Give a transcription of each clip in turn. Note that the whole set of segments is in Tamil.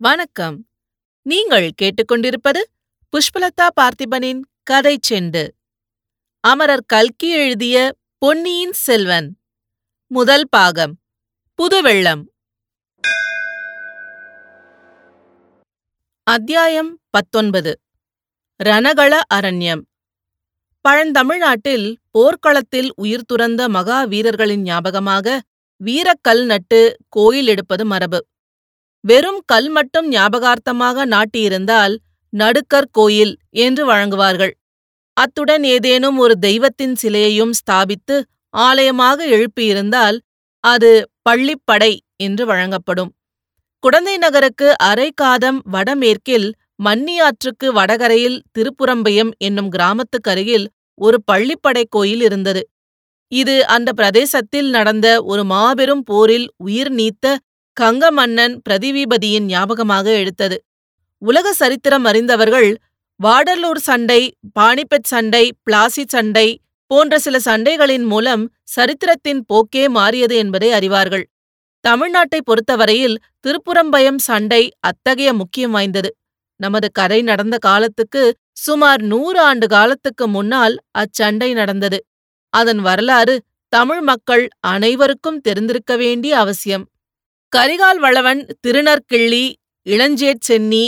வணக்கம். நீங்கள் கேட்டுக்கொண்டிருப்பது புஷ்பலதா பார்த்திபனின் கதை செண்டு. அமரர் கல்கி எழுதிய பொன்னியின் செல்வன். முதல் பாகம் புதுவெள்ளம். அத்தியாயம் பத்தொன்பது ரணகள அரண்யம். பழந்தமிழ்நாட்டில் போர்க்களத்தில் உயிர் துறந்த மகாவீரர்களின் ஞாபகமாக வீரக்கல் நட்டு கோயில் எடுப்பது மரபு. வெறும் கல் மட்டும் ஞாபகார்த்தமாக நாட்டியிருந்தால் நடுக்கர் கோயில் என்று வழங்குவார்கள். அத்துடன் ஏதேனும் ஒரு தெய்வத்தின் சிலையையும் ஸ்தாபித்து ஆலயமாக எழுப்பியிருந்தால் அது பள்ளிப்படை என்று வழங்கப்படும். குடந்தை நகருக்கு அரை காதம் வடமேற்கில் மன்னியாற்றுக்கு வடகரையில் திருப்புறம்பயம் என்னும் கிராமத்துக்கருகில் ஒரு பள்ளிப்படை கோயில் இருந்தது. இது அந்த பிரதேசத்தில் நடந்த ஒரு மாபெரும் போரில் உயிர் நீத்த கங்க மன்னன் பிரதிவீபதியின் ஞாபகமாக எடுத்தது. உலக சரித்திரம் அறிந்தவர்கள் வாடர்லூர் சண்டை பானிபெட் சண்டை பிளாசி சண்டை போன்ற சில சண்டைகளின் மூலம் சரித்திரத்தின் போக்கே மாறியது என்பதை அறிவார்கள். தமிழ்நாட்டை பொறுத்தவரையில் திருப்புறம்பயம் சண்டை அத்தகைய முக்கியம் வாய்ந்தது. நமது கதை நடந்த காலத்துக்கு சுமார் நூறு ஆண்டு காலத்துக்கு முன்னால் அச்சண்டை நடந்தது. அதன் வரலாறு தமிழ் மக்கள் அனைவருக்கும் தெரிந்திருக்க வேண்டிய அவசியம். கரிகால் வளவன் திருநற்கிள்ளி இளஞ்சேட் சென்னி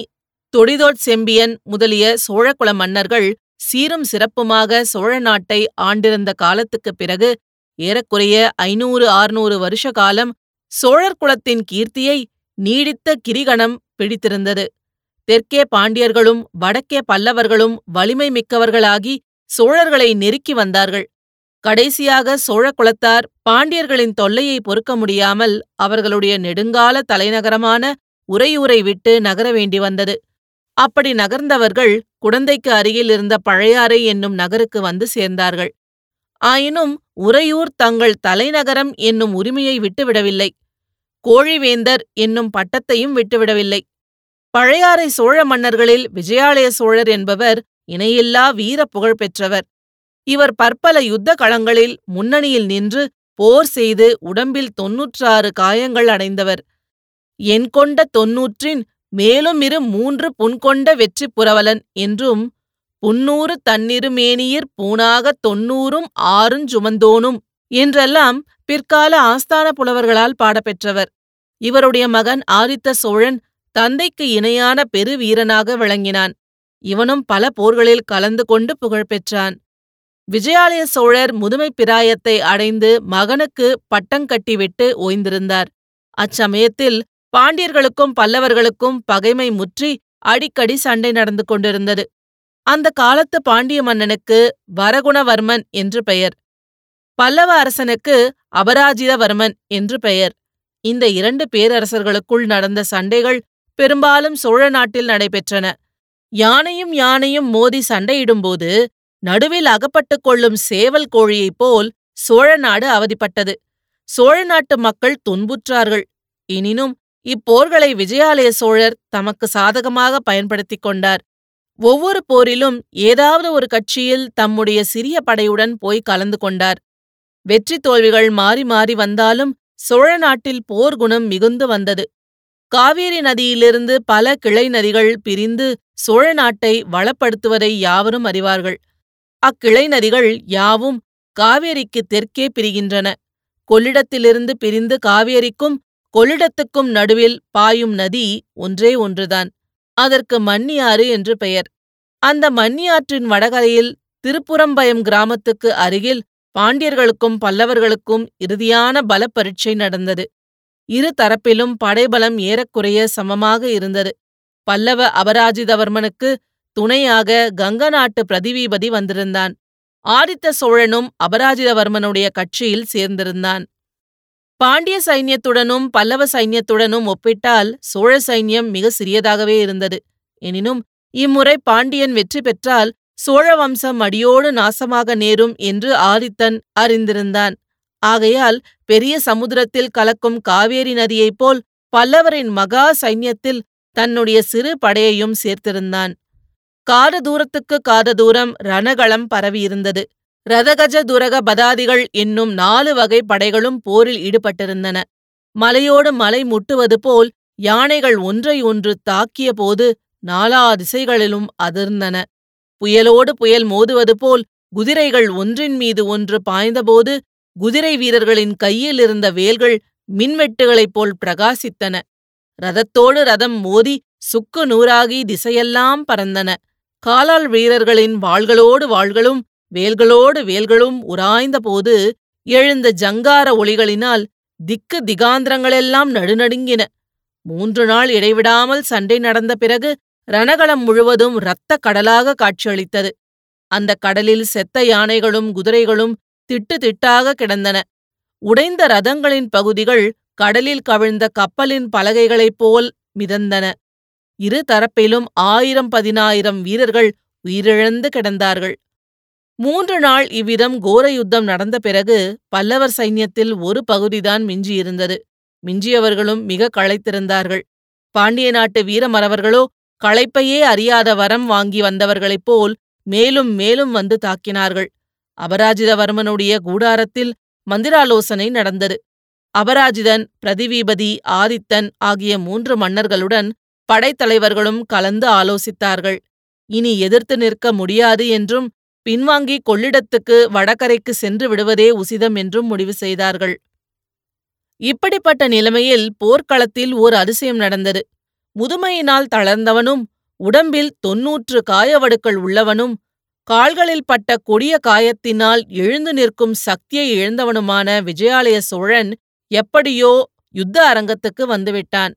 தொடிதோட் செம்பியன் முதலிய சோழகுல மன்னர்கள் சீரும் சிறப்புமாக சோழ நாட்டை ஆண்டிருந்த காலத்துக்குப் பிறகு ஏறக்குறைய ஐநூறு ஆறுநூறு வருஷ காலம் சோழர் குலத்தின் கீர்த்தியை நீடித்த கிரிகணம் பிடித்திருந்தது. தெற்கே பாண்டியர்களும் வடக்கே பல்லவர்களும் வலிமை மிக்கவர்களாகி சோழர்களை நெருக்கி வந்தார்கள். கடைசியாக சோழ குலத்தார் பாண்டியர்களின் தொல்லையை பொறுக்க முடியாமல் அவர்களுடைய நெடுங்கால தலைநகரமான உறையூரை விட்டு நகர வேண்டி வந்தது. அப்படி நகர்ந்தவர்கள் குடந்தைக்கு அருகில் இருந்த பழையாறை என்னும் நகருக்கு வந்து சேர்ந்தார்கள். ஆயினும் உறையூர் தங்கள் தலைநகரம் என்னும் உரிமையை விட்டுவிடவில்லை. கோழிவேந்தர் என்னும் பட்டத்தையும் விட்டுவிடவில்லை. பழையாறை சோழ மன்னர்களில் விஜயாலய சோழர் என்பவர் இணையில்லா வீர புகழ் பெற்றவர். இவர் பற்பல யுத்த களங்களில் முன்னணியில் நின்று போர் செய்து உடம்பில் தொன்னூற்றாறு காயங்கள் அடைந்தவர். என் கொண்ட தொன்னூற்றின் மேலும் இரு மூன்று புன்கொண்ட வெற்றி புரவலன் என்றும் புன்னூறு தன்னிருமேனியிற் பூணாகத் தொன்னூறும் ஆறுஞ் சுமந்தோனும் என்றெல்லாம் பிற்கால ஆஸ்தான புலவர்களால் பாடப்பெற்றவர். இவருடைய மகன் ஆதித்த சோழன் தந்தைக்கு இணையான பெருவீரனாக விளங்கினான். இவனும் பல போர்களில் கலந்து கொண்டு புகழ்பெற்றான் விஜயாலய சோழர் முதுமை பிராயத்தை அடைந்து மகனுக்கு பட்டங்கட்டிவிட்டு ஓய்ந்திருந்தார். அச்சமயத்தில் பாண்டியர்களுக்கும் பல்லவர்களுக்கும் பகைமை முற்றி அடிக்கடி சண்டை நடந்து கொண்டிருந்தது. அந்த காலத்து பாண்டிய மன்னனுக்கு வரகுணவர்மன் என்று பெயர். பல்லவ அரசனுக்கு அபராஜிதவர்மன் என்று பெயர். இந்த இரண்டு பேரரசர்களுக்குள் நடந்த சண்டைகள் பெரும்பாலும் சோழ நாட்டில் நடைபெற்றன. யானையும் யானையும் மோதி சண்டையிடும்போது நடுவில் அகப்பட்டுக் கொள்ளும் சேவல் கோழியைப் போல் சோழ நாடு அவதிப்பட்டது. சோழ நாட்டு மக்கள் துன்புற்றார்கள். எனினும் இப்போர்களை விஜயாலய சோழர் தமக்கு சாதகமாக பயன்படுத்திக் கொண்டார். ஒவ்வொரு போரிலும் ஏதாவது ஒரு கட்சியில் தம்முடைய சிறிய படையுடன் போய் கலந்து கொண்டார். வெற்றி தோல்விகள் மாறி மாறி வந்தாலும் சோழ நாட்டில் போர்க்குணம் மிகுந்து வந்தது. காவேரி நதியிலிருந்து பல கிளை நதிகள் பிரிந்து சோழ நாட்டை வளப்படுத்துவதை யாவரும் அறிவார்கள். அக்கிளை நதிகள் யாவும் காவேரிக்கு தெற்கே பிரிகின்றன. கொள்ளிடத்திலிருந்து பிரிந்து காவேரிக்கும் கொள்ளிடத்துக்கும் நடுவில் பாயும் நதி ஒன்றே ஒன்றுதான். அதற்கு மன்னியாறு என்று பெயர். அந்த மன்னியாற்றின் வடகரையில் திருப்புறம்பயம் கிராமத்துக்கு அருகில் பாண்டியர்களுக்கும் பல்லவர்களுக்கும் இறுதியான பல பரீட்சை நடந்தது. இரு தரப்பிலும் படைபலம் ஏறக்குறைய சமமாக இருந்தது. பல்லவ அபராஜிதவர்மனுக்கு துணையாக கங்க நாட்டு பிரதிவீபதி வந்திருந்தான். ஆதித்த சோழனும் அபராஜிதவர்மனுடைய கட்சியில் சேர்ந்திருந்தான். பாண்டிய சைன்யத்துடனும் பல்லவ சைன்யத்துடனும் ஒப்பிட்டால் சோழ சைன்யம் மிக சிறியதாகவே இருந்தது. எனினும் இம்முறை பாண்டியன் வெற்றி பெற்றால் சோழ வம்சம் அடியோடு நாசமாக நேரும் என்று ஆதித்தன் அறிந்திருந்தான். ஆகையால் பெரிய சமுத்திரத்தில் கலக்கும் காவேரி நதியைப் போல் பல்லவரின் மகா சைன்யத்தில் தன்னுடைய சிறு படையையும் சேர்த்திருந்தான். காத தூரத்துக்கு காத தூரம் ரணகளம் பரவியிருந்தது. ரதகஜ துரக பதாதிகள் என்னும் நாலு வகை படைகளும் போரில் ஈடுபட்டிருந்தன. மலையோடு மலை முட்டுவது போல் யானைகள் ஒன்றை ஒன்று தாக்கிய போது நாலா திசைகளிலும் அதிர்ந்தன. புயலோடு புயல் மோதுவது போல் குதிரைகள் ஒன்றின் மீது ஒன்று பாய்ந்தபோது குதிரை வீரர்களின் கையில் இருந்த வேல்கள் மின்வெட்டுகளைப் போல் பிரகாசித்தன. ரதத்தோடு ரதம் மோதி சுக்கு நூறாகி திசையெல்லாம் பறந்தன. காலால் வீரர்களின் வாள்களோடு வாள்களும் வேல்களோடு வேல்களும் உராய்ந்தபோது எழுந்த ஜங்கார ஒளிகளினால் திக்கு திகாந்திரங்களெல்லாம் நடுநடுங்கின. மூன்று நாள் இடைவிடாமல் சண்டை நடந்த பிறகு ரணகளம் முழுவதும் இரத்த கடலாக காட்சியளித்தது. அந்த கடலில் செத்த யானைகளும் குதிரைகளும் திட்டு திட்டாக கிடந்தன. உடைந்த ரதங்களின் பகுதிகள் கடலில் கவிழ்ந்த கப்பலின் பலகைகளைப் போல் மிதந்தன. இரு தரப்பிலும் ஆயிரம் பதினாயிரம் வீரர்கள் உயிரிழந்து கிடந்தார்கள். மூன்று நாள் இவ்விதம் கோர யுத்தம் நடந்த பிறகு பல்லவர் சைன்யத்தில் ஒரு பகுதிதான் மிஞ்சியிருந்தது. மிஞ்சியவர்களும் மிக களைத்திருந்தார்கள். பாண்டிய நாட்டு வீரமறவர்களோ களைப்பையே அறியாத வரம் வாங்கி வந்தவர்களைப் போல் மேலும் மேலும் வந்து தாக்கினார்கள். அபராஜிதவர்மனுடைய கூடாரத்தில் மந்திராலோசனை நடந்தது. அபராஜிதன் பிரதிவீபதி ஆதித்தன் ஆகிய மூன்று மன்னர்களுடன் படைத்தலைவர்களும் கலந்து ஆலோசித்தார்கள். இனி எதிர்த்து நிற்க முடியாது என்றும் பின்வாங்கி கொள்ளிடத்துக்கு வடகரைக்கு சென்று விடுவதே உசிதம் என்றும் முடிவு செய்தார்கள். இப்படிப்பட்ட நிலைமையில் போர்க்களத்தில் ஓர் அதிசயம் நடந்தது. முதுமையினால் தளர்ந்தவனும் உடம்பில் தொன்னூற்று காயவடுக்கள் உள்ளவனும் கால்களில் பட்ட கொடிய காயத்தினால் எழுந்து நிற்கும் சக்தியை இழந்தவனுமான விஜயாலய சோழன் எப்படியோ யுத்த அரங்கத்துக்கு வந்துவிட்டான்.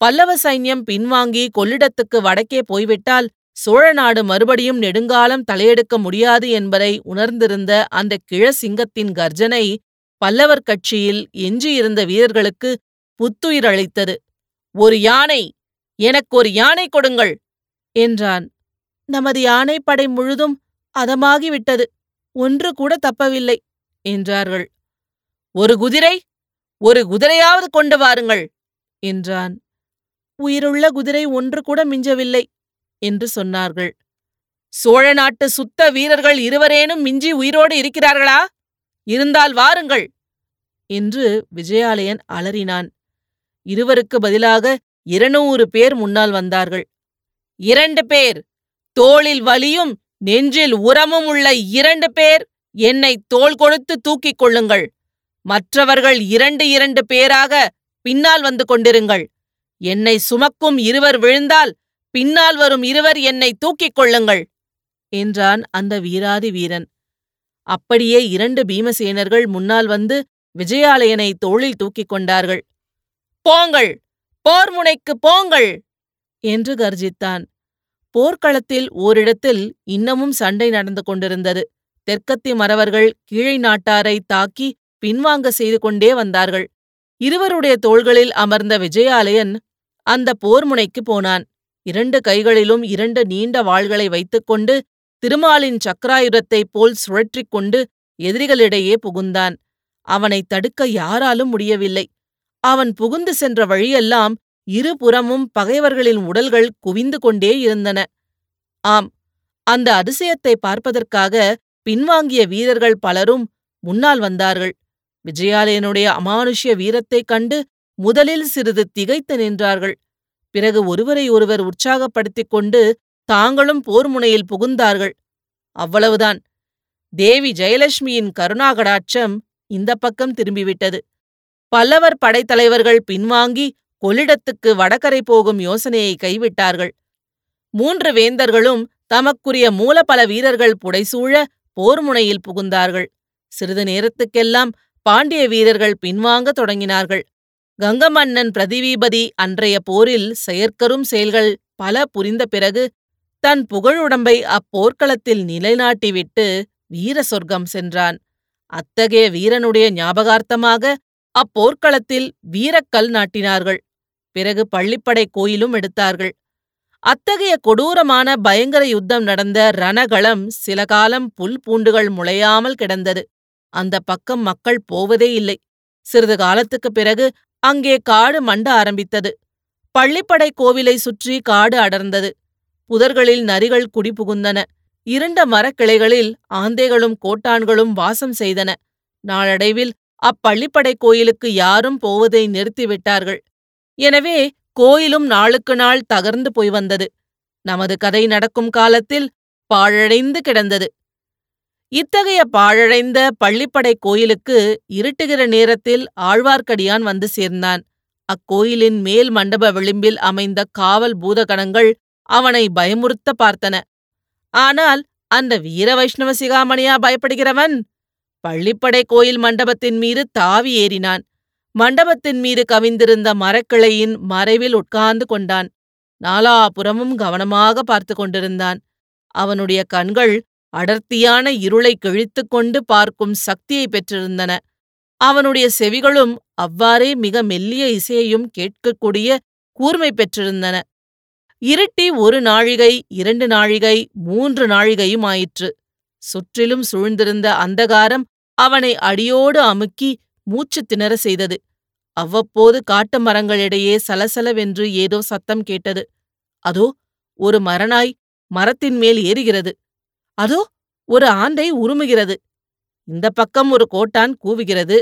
பல்லவ சைன்யம் பின்வாங்கி கொள்ளிடத்துக்கு வடக்கே போய்விட்டால் சோழ நாடு மறுபடியும் நெடுங்காலம் தலையெடுக்க முடியாது என்பதை உணர்ந்திருந்த அந்த கிழசிங்கத்தின் கர்ஜனை பல்லவர் கட்சியில் எஞ்சியிருந்த வீரர்களுக்கு புத்துயிர் அளித்தது. ஒரு யானை எனக்கு ஒரு யானை கொடுங்கள் என்றான். நமது யானைப்படை முழுதும் அதமாகிவிட்டது ஒன்று கூட தப்பவில்லை என்றார்கள். ஒரு குதிரை ஒரு குதிரையாவது கொண்டு வாருங்கள் என்றான். உயிருள்ள குதிரை ஒன்று கூட மிஞ்சவில்லை என்று சொன்னார்கள். சோழ நாட்டு சுத்த வீரர்கள் இருவரேனும் மிஞ்சி உயிரோடு இருக்கிறார்களா? இருந்தால் வாருங்கள் என்று விஜயாலயன் அலறினான். இருவருக்கு பதிலாக இருநூறு பேர் முன்னால் வந்தார்கள். இரண்டு பேர் தோளில் வலியும் நெஞ்சில் உரமும் உள்ள இரண்டு பேர் என்னை தோள் கொடுத்து தூக்கிக் கொள்ளுங்கள். மற்றவர்கள் இரண்டு இரண்டு பேராக பின்னால் வந்து கொண்டிருங்கள். என்னை சுமக்கும் இருவர் விழுந்தால் பின்னால் வரும் இருவர் என்னை தூக்கிக் கொள்ளுங்கள் என்றான் அந்த வீராதி வீரன். அப்படியே இரண்டு பீமசேனர்கள் முன்னால் வந்து விஜயாலயனை தோளில் தூக்கிக் கொண்டார்கள். போங்கள் போர் முனைக்கு போங்கள் என்று கர்ஜித்தான். போர்க்களத்தில் ஓரிடத்தில் இன்னமும் சண்டை நடந்து கொண்டிருந்தது. தெற்கத்தி மறவர்கள் கீழை நாட்டாரை தாக்கி பின்வாங்க செய்து கொண்டே வந்தார்கள். இருவருடைய தோள்களில் அமர்ந்த விஜயாலயன் அந்த போர் முனைக்கு போனான். இரண்டு கைகளிலும் இரண்டு நீண்ட வாள்களை வைத்துக்கொண்டு திருமாலின் சக்கராயுதத்தைப் போல் சுழற்றிக் கொண்டு எதிரிகளிடையே புகுந்தான். அவனை தடுக்க யாராலும் முடியவில்லை. அவன் புகுந்து சென்ற வழியெல்லாம் இருபுறமும் பகைவர்களின் உடல்கள் குவிந்து கொண்டே இருந்தன. ஆம் அந்த அதிசயத்தை பார்ப்பதற்காக பின்வாங்கிய வீரர்கள் பலரும் முன்னால் வந்தார்கள். விஜயாலயனுடைய அமானுஷ்ய வீரத்தைக் கண்டு முதலில் சிறிது திகைத்து நின்றார்கள். பிறகு ஒருவரை ஒருவர் உற்சாகப்படுத்திக் கொண்டு தாங்களும் போர் முனையில் புகுந்தார்கள். அவ்வளவுதான். தேவி ஜெயலட்சுமியின் கருணாகடாட்சம் இந்த பக்கம் திரும்பிவிட்டது. பல்லவர் படைத்தலைவர்கள் பின்வாங்கி கொள்ளிடத்துக்கு வடகரை போகும் யோசனையை கைவிட்டார்கள். மூன்று வேந்தர்களும் தமக்குரிய மூலபல வீரர்கள் புடைசூழ போர் முனையில் புகுந்தார்கள். சிறிது நேரத்துக்கெல்லாம் பாண்டிய வீரர்கள் பின்வாங்க தொடங்கினார்கள். கங்கமன்னன் பிரதிவீபதி அன்றைய போரில் செயற்கரும் செயல்கள் பல புரிந்த பிறகு தன் புகழுடம்பை அப்போர்க்களத்தில் நிலைநாட்டிவிட்டு வீர சொர்க்கம் சென்றான். அத்தகைய வீரனுடைய ஞாபகார்த்தமாக அப்போர்க்களத்தில் வீரக்கல் நாட்டினார்கள். பிறகு பள்ளிப்படை கோயிலும் எடுத்தார்கள். அத்தகைய கொடூரமான பயங்கர யுத்தம் நடந்த ரணகளம் சில காலம் புல் பூண்டுகள் முளையாமல் கிடந்தது. அந்த பக்கம் மக்கள் போவதே இல்லை. சிறிது காலத்துக்குப் பிறகு அங்கே காடு மண்ட ஆரம்பித்தது. பள்ளிப்படை கோவிலை சுற்றி காடு அடர்ந்தது. புதர்களில் நரிகள் குடிபுகுந்தன இருண்ட மரக்கிளைகளில் ஆந்தைகளும் கோட்டான்களும் வாசம் செய்தன. நாளடைவில் அப்பள்ளிப்படை கோயிலுக்கு யாரும் போவதை நிறுத்திவிட்டார்கள் எனவே கோயிலும் நாளுக்கு நாள் தகர்ந்து போய் வந்தது. நமது கதை நடக்கும் காலத்தில் பாழடைந்து கிடந்தது. இத்தகைய பாழடைந்த பள்ளிப்படை கோயிலுக்கு இருட்டுகிற நேரத்தில் ஆழ்வார்க்கடியான் வந்து சேர்ந்தான். அக்கோயிலின் மேல் மண்டப விளிம்பில் அமைந்த காவல் பூதகணங்கள் அவனை பயமுறுத்த பார்த்தன. ஆனால் அந்த வீர வைஷ்ணவ சிகாமணியா பயப்படுகிறவன்? பள்ளிப்படை கோயில் மண்டபத்தின் மீது தாவி ஏறினான். மண்டபத்தின் மீது கவிந்திருந்த மரக்கிளையின் மறைவில் உட்கார்ந்து கொண்டான். நாலாபுறமும் கவனமாக பார்த்து கொண்டிருந்தான். அவனுடைய கண்கள் அடர்த்தியான இருளை கிழித்துக் கொண்டு பார்க்கும் சக்தியை பெற்றிருந்தன. அவனுடைய செவிகளும் அவ்வாறே மிக மெல்லிய இசையையும் கேட்கக்கூடிய கூர்மை பெற்றிருந்தன. இருட்டி ஒரு நாழிகை இரண்டு நாழிகை மூன்று நாழிகையும் ஆயிற்று. சுற்றிலும் சூழ்ந்திருந்த அந்தகாரம் அவனை அடியோடு அமுக்கி மூச்சு திணற செய்தது. அவ்வப்போது காட்டு மரங்களிடையே சலசலவென்று ஏதோ சத்தம் கேட்டது. அதோ ஒரு மரநாய் மரத்தின் மேல் ஏறுகிறது. அதோ ஒரு ஆந்தை உருமுகிறது. இந்த பக்கம் ஒரு கோட்டான் கூவுகிறது.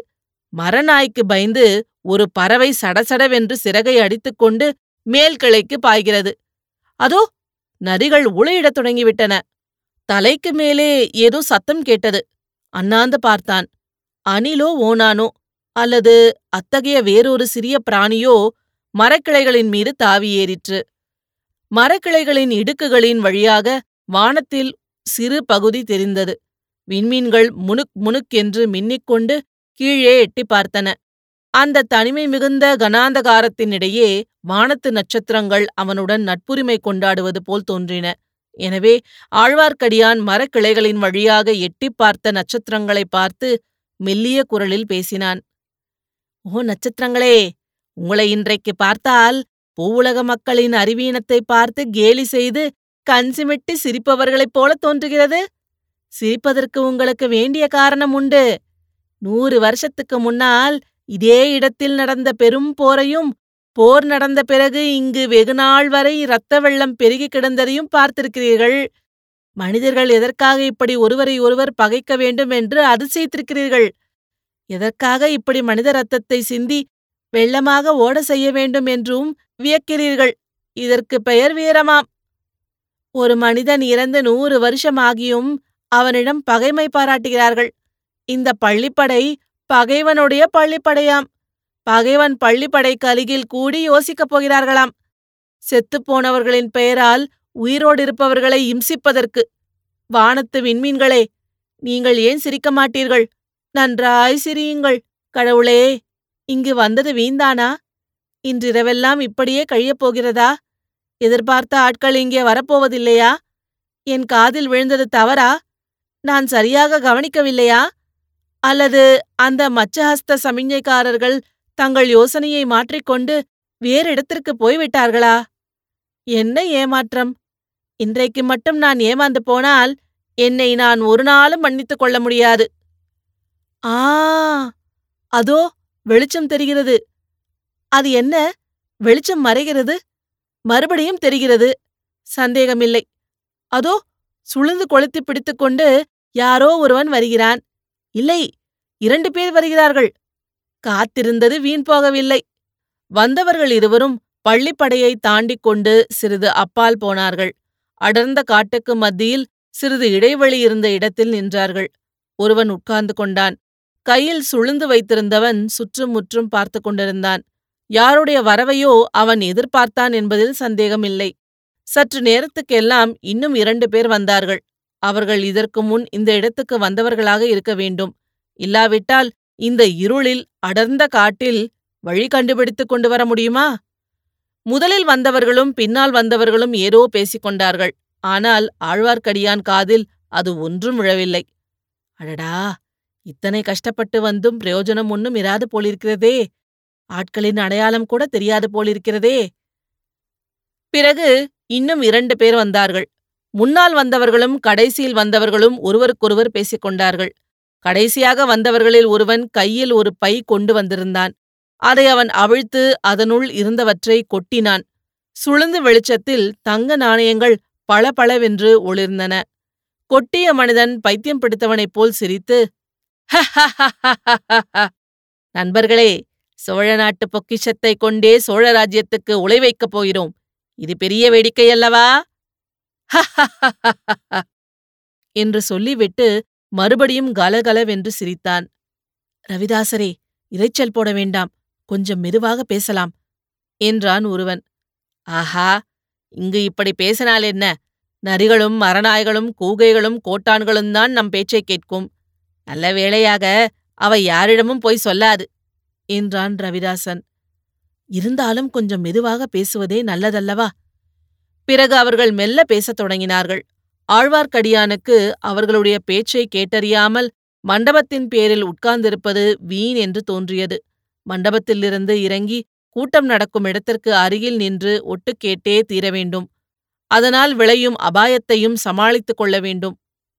மரநாய்க்கு பயந்து ஒரு பறவை சடசடவென்று சிறகை அடித்துக்கொண்டு மேல் கிளைக்கு பாய்கிறது. அதோ நரிகள் உளையிடத் தொடங்கிவிட்டன. தலைக்கு மேலே ஏதோ சத்தம் கேட்டது. அண்ணாந்து பார்த்தான். அணிலோ ஓனானோ அல்லது அத்தகைய வேறொரு சிறிய பிராணியோ மரக்கிளைகளின் மீது தாவி ஏறிற்று. மரக்கிளைகளின் இடுக்குகளின் வழியாக வானத்தில் சிறு பகுதி தெரிந்தது. விண்மீன்கள் முணுக் முணுக் என்று மின்னிக்கொண்டு கீழே எட்டி பார்த்தன. அந்த தனிமை மிகுந்த கனாந்தகாரத்தினிடையே வானத்து நட்சத்திரங்கள் அவனுடன் நட்புரிமை கொண்டாடுவது போல் தோன்றின. எனவே ஆழ்வார்க்கடியான் மரக்கிளைகளின் வழியாக எட்டிப் பார்த்த நட்சத்திரங்களை பார்த்து மெல்லிய குரலில் பேசினான். ஓ நட்சத்திரங்களே உங்களை இன்றைக்கு பார்த்தால் பூவுலக மக்களின் அறிவீனத்தை பார்த்து கேலி செய்து கண் சிமிட்டி சிரிப்பவர்களைப் போல தோன்றுகிறது. சிரிப்பதற்கு உங்களுக்கு வேண்டிய காரணம் உண்டு. நூறு வருஷத்துக்கு முன்னால் இதே இடத்தில் நடந்த பெரும் போரையும் போர் நடந்த பிறகு இங்கு வெகுநாள் வரை இரத்த வெள்ளம் பெருகி கிடந்ததையும் பார்த்திருக்கிறீர்கள். மனிதர்கள் எதற்காக இப்படி ஒருவரை ஒருவர் பகைக்க வேண்டும் என்று அதிசயித்திருக்கிறீர்கள்? எதற்காக இப்படி மனித ரத்தத்தை சிந்தி வெள்ளமாக ஓட செய்ய வேண்டும் என்றும் வியக்கிறீர்கள்? இதற்கு பெயர் வீரமாம். ஒரு மனிதன் இறந்து நூறு வருஷமாகியும் அவனிடம் பகைமை பாராட்டுகிறார்கள். இந்த பள்ளிப்படை பகைவனுடைய பள்ளிப்படையாம். பகைவன் பள்ளிப்படைக்கு அருகில் கூடி யோசிக்கப் போகிறார்களாம். செத்துப் போனவர்களின் பெயரால் உயிரோடு இருப்பவர்களை இம்சிப்பதற்கு. வானத்து விண்மீன்களே நீங்கள் ஏன் சிரிக்க மாட்டீர்கள்? நன்றாய் சிரியுங்கள் கடவுளே. இங்கு வந்தது வீந்தானா இன்றிரவெல்லாம் இப்படியே கழியப் போகிறதா? எதிர்பார்த்த ஆட்கள் இங்கே வரப்போவதில்லையா? என் காதில் விழுந்தது தவறா? நான் சரியாக கவனிக்கவில்லையா? அல்லது அந்த மச்சஹஸ்த சமிஞ்ஞைக்காரர்கள் தங்கள் யோசனையை மாற்றிக்கொண்டு வேறு இடத்திற்கு போய்விட்டார்களா? என்ன ஏமாற்றம்? இன்றைக்கு மட்டும் நான் ஏமாந்து போனால் என்னை நான் ஒரு நாளும் மன்னித்துக் கொள்ள முடியாது. ஆ அதோ வெளிச்சம் தெரிகிறது. அது என்ன? வெளிச்சம் மறைகிறது? மறுபடியும் தெரிகிறது. சந்தேகமில்லை. அதோ சுளுந்து கொளுத்தி பிடித்துக்கொண்டு யாரோ ஒருவன் வருகிறான். இல்லை இரண்டு பேர் வருகிறார்கள். காத்திருந்தது வீண் போகவில்லை. வந்தவர்கள் இருவரும் பள்ளிப்படையை தாண்டிக் கொண்டு சிறிது அப்பால் போனார்கள். அடர்ந்த காட்டுக்கு மத்தியில் சிறிது இடைவெளி இருந்த இடத்தில் நின்றார்கள். ஒருவன் உட்கார்ந்து கொண்டான். கையில் சுளுந்து வைத்திருந்தவன் சுற்றும் முற்றும் பார்த்து கொண்டிருந்தான். யாருடைய வரவையோ அவன் எதிர்பார்த்தான் என்பதில் சந்தேகமில்லை. சற்று நேரத்துக்கெல்லாம் இன்னும் இரண்டு பேர் வந்தார்கள். அவர்கள் இதற்கு முன் இந்த இடத்துக்கு வந்தவர்களாக இருக்க வேண்டும். இல்லாவிட்டால் இந்த இருளில் அடர்ந்த காட்டில் வழி கண்டுபிடித்துக் கொண்டு வர முடியுமா? முதலில் வந்தவர்களும் பின்னால் வந்தவர்களும் ஏதோ பேசிக்கொண்டார்கள் ஆனால் ஆழ்வார்க்கடியான் காதில் அது ஒன்றும் விழவில்லை. அடடா இத்தனை கஷ்டப்பட்டு வந்தும் பிரயோஜனம் ஒன்றும் இராது போலிருக்கிறதே. ஆட்களின் அடையாளம் கூட தெரியாது போலிருக்கிறதே பிறகு இன்னும் இரண்டு பேர் வந்தார்கள் முன்னால் வந்தவர்களும் கடைசியில் வந்தவர்களும் ஒருவருக்கொருவர் பேசிக் கொண்டார்கள் கடைசியாக வந்தவர்களில் ஒருவன் கையில் ஒரு பை கொண்டு வந்திருந்தான் அதை அவன் அவிழ்த்து அதனுள் இருந்தவற்றை கொட்டினான் சுளுந்து வெளிச்சத்தில் தங்க நாணயங்கள் பளபளவென்று ஒளிர்ந்தன கொட்டிய மனிதன் பைத்தியம் பிடித்தவனைப் போல் சிரித்து நண்பர்களே சோழ நாட்டு பொக்கிஷத்தை கொண்டே சோழ ராஜ்யத்துக்கு உலை வைக்கப் போகிறோம். இது பெரிய வேடிக்கை அல்லவா? என்று சொல்லிவிட்டு மறுபடியும் கலகலவென்று சிரித்தான். ரவிதாசரே இரைச்சல் போட வேண்டாம். கொஞ்சம் மெதுவாக பேசலாம் என்றான் ஒருவன். ஆஹா இங்கு இப்படி பேசினால் என்ன? நரிகளும் மரநாய்களும் கூகைகளும் கோட்டான்களும் தான் நம் பேச்சைக் கேட்கும். நல்ல வேளையாக அவை யாரிடமும் போய் சொல்லாது. என்றான் ரவிதாசன். இருந்தாலும் கொஞ்சம் மெதுவாக பேசுவதே நல்லதல்லவா? பிறகு அவர்கள் மெல்ல பேசத் தொடங்கினார்கள். ஆழ்வார்க்கடியானுக்கு அவர்களுடைய பேச்சை கேட்டறியாமல் மண்டபத்தின் பேரில் உட்கார்ந்திருப்பது வீண் என்று தோன்றியது. மண்டபத்திலிருந்து இறங்கி கூட்டம் நடக்கும் இடத்திற்கு அருகில் நின்று ஒட்டு கேட்டே தீர வேண்டும். அதனால் விளையும் அபாயத்தையும் சமாளித்துக் கொள்ள வேண்டும்.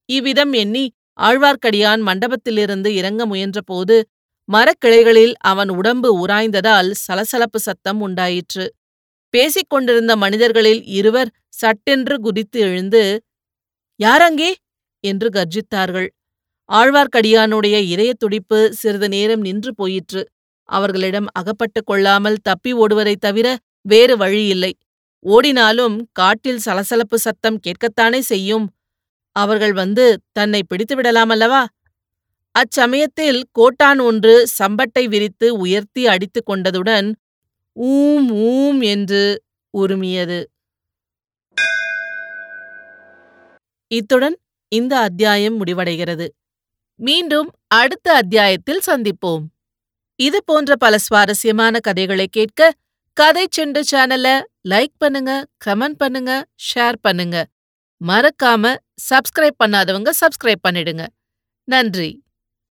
இவ்விதம் எண்ணி ஆழ்வார்க்கடியான் மண்டபத்திலிருந்து இறங்க முயன்றபோது மரக்கிளைகளில் அவன் உடம்பு உராய்ந்ததால் சலசலப்பு சத்தம் உண்டாயிற்று. பேசிக் கொண்டிருந்த மனிதர்களில் இருவர் சட்டென்று குதித்து எழுந்து யாரங்கே என்று கர்ஜித்தார்கள். ஆழ்வார்க்கடியானுடைய இதய துடிப்பு சிறிது நேரம் நின்று போயிற்று. அவர்களிடம் அகப்பட்டுக் கொள்ளாமல் தப்பி ஓடுவதைத் தவிர வேறு வழியில்லை ஓடினாலும் காட்டில் சலசலப்பு சத்தம் கேட்கத்தானே செய்யும். அவர்கள் வந்து தன்னை பிடித்துவிடலாமல்லவா அச்சமயத்தில் கோட்டான் ஒன்று சம்பட்டை விரித்து உயர்த்தி அடித்துக் கொண்டதுடன் ஊம் ஊம் என்று உருமியது. இத்துடன் இந்த அத்தியாயம் முடிவடைகிறது. மீண்டும் அடுத்த அத்தியாயத்தில் சந்திப்போம். இது போன்ற பல சுவாரஸ்யமான கதைகளை கேட்க கதை செண்டு சேனல லைக் பண்ணுங்க கமெண்ட் பண்ணுங்க ஷேர் பண்ணுங்க. மறக்காம சப்ஸ்கிரைப் பண்ணாதவங்க சப்ஸ்கிரைப் பண்ணிடுங்க. நன்றி.